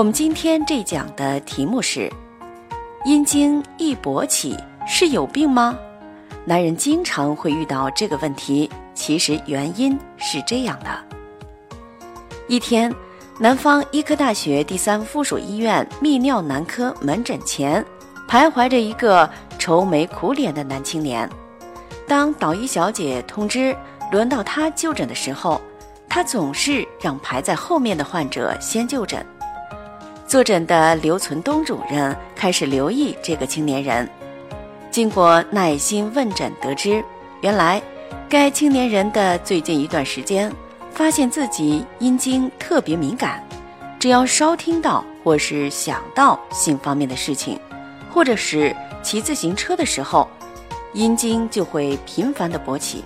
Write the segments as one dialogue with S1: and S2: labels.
S1: 我们今天这讲的题目是：阴茎易勃起是有病吗？男人经常会遇到这个问题，其实原因是这样的。一天，南方医科大学第三附属医院泌尿男科门诊前，徘徊着一个愁眉苦脸的男青年。当导医小姐通知轮到他就诊的时候，他总是让排在后面的患者先就诊。坐诊的刘存东主任开始留意这个青年人，经过耐心问诊，得知原来该青年人的最近一段时间发现自己阴茎特别敏感，只要稍听到或是想到性方面的事情，或者是骑自行车的时候，阴茎就会频繁的勃起，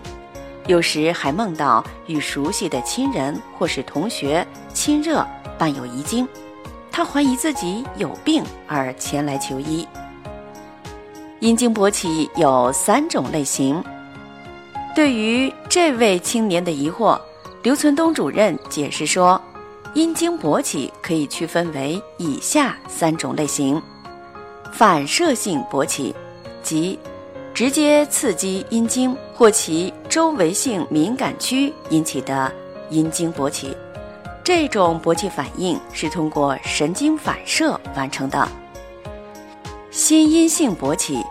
S1: 有时还梦到与熟悉的亲人或是同学亲热，伴有遗精。他怀疑自己有病而前来求医。阴茎勃起有三种类型。对于这位青年的疑惑，刘存东主任解释说，阴茎勃起可以区分为以下三种类型：反射性勃起，即直接刺激阴茎或其周围性敏感区引起的阴茎勃起。这种勃起反应是通过神经反射完成的。心因性勃起，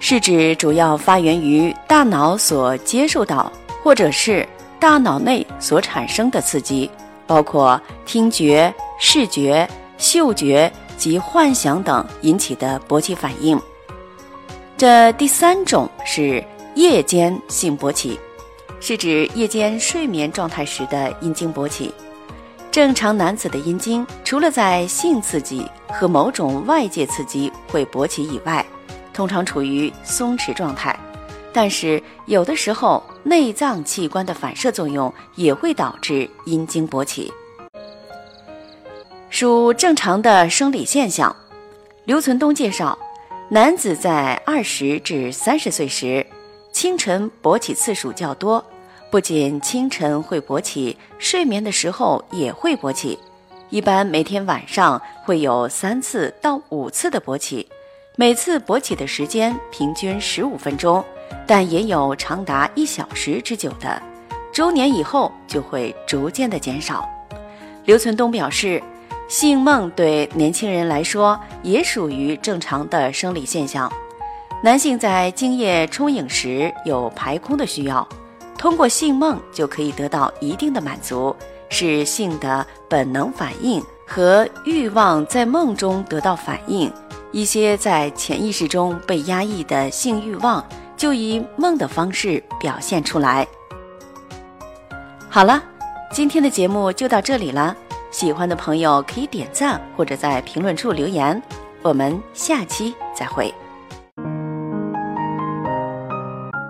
S1: 是指主要发源于大脑所接受到或者是大脑内所产生的刺激，包括听觉、视觉、嗅觉及幻想等引起的勃起反应。这第三种是夜间性勃起，是指夜间睡眠状态时的阴茎勃起。正常男子的阴茎，除了在性刺激和某种外界刺激会勃起以外，通常处于松弛状态。但是有的时候，内脏器官的反射作用也会导致阴茎勃起，属正常的生理现象。刘存东介绍，男子在二十至三十岁时，清晨勃起次数较多。不仅清晨会勃起，睡眠的时候也会勃起，一般每天晚上会有三次到五次的勃起，每次勃起的时间平均十五分钟，但也有长达一小时之久的。周年以后就会逐渐的减少。刘存东表示，性梦对年轻人来说也属于正常的生理现象。男性在精液充盈时有排空的需要。通过性梦就可以得到一定的满足，是性的本能反应和欲望在梦中得到反应。一些在潜意识中被压抑的性欲望，就以梦的方式表现出来。好了，今天的节目就到这里了。喜欢的朋友可以点赞或者在评论处留言。我们下期再会。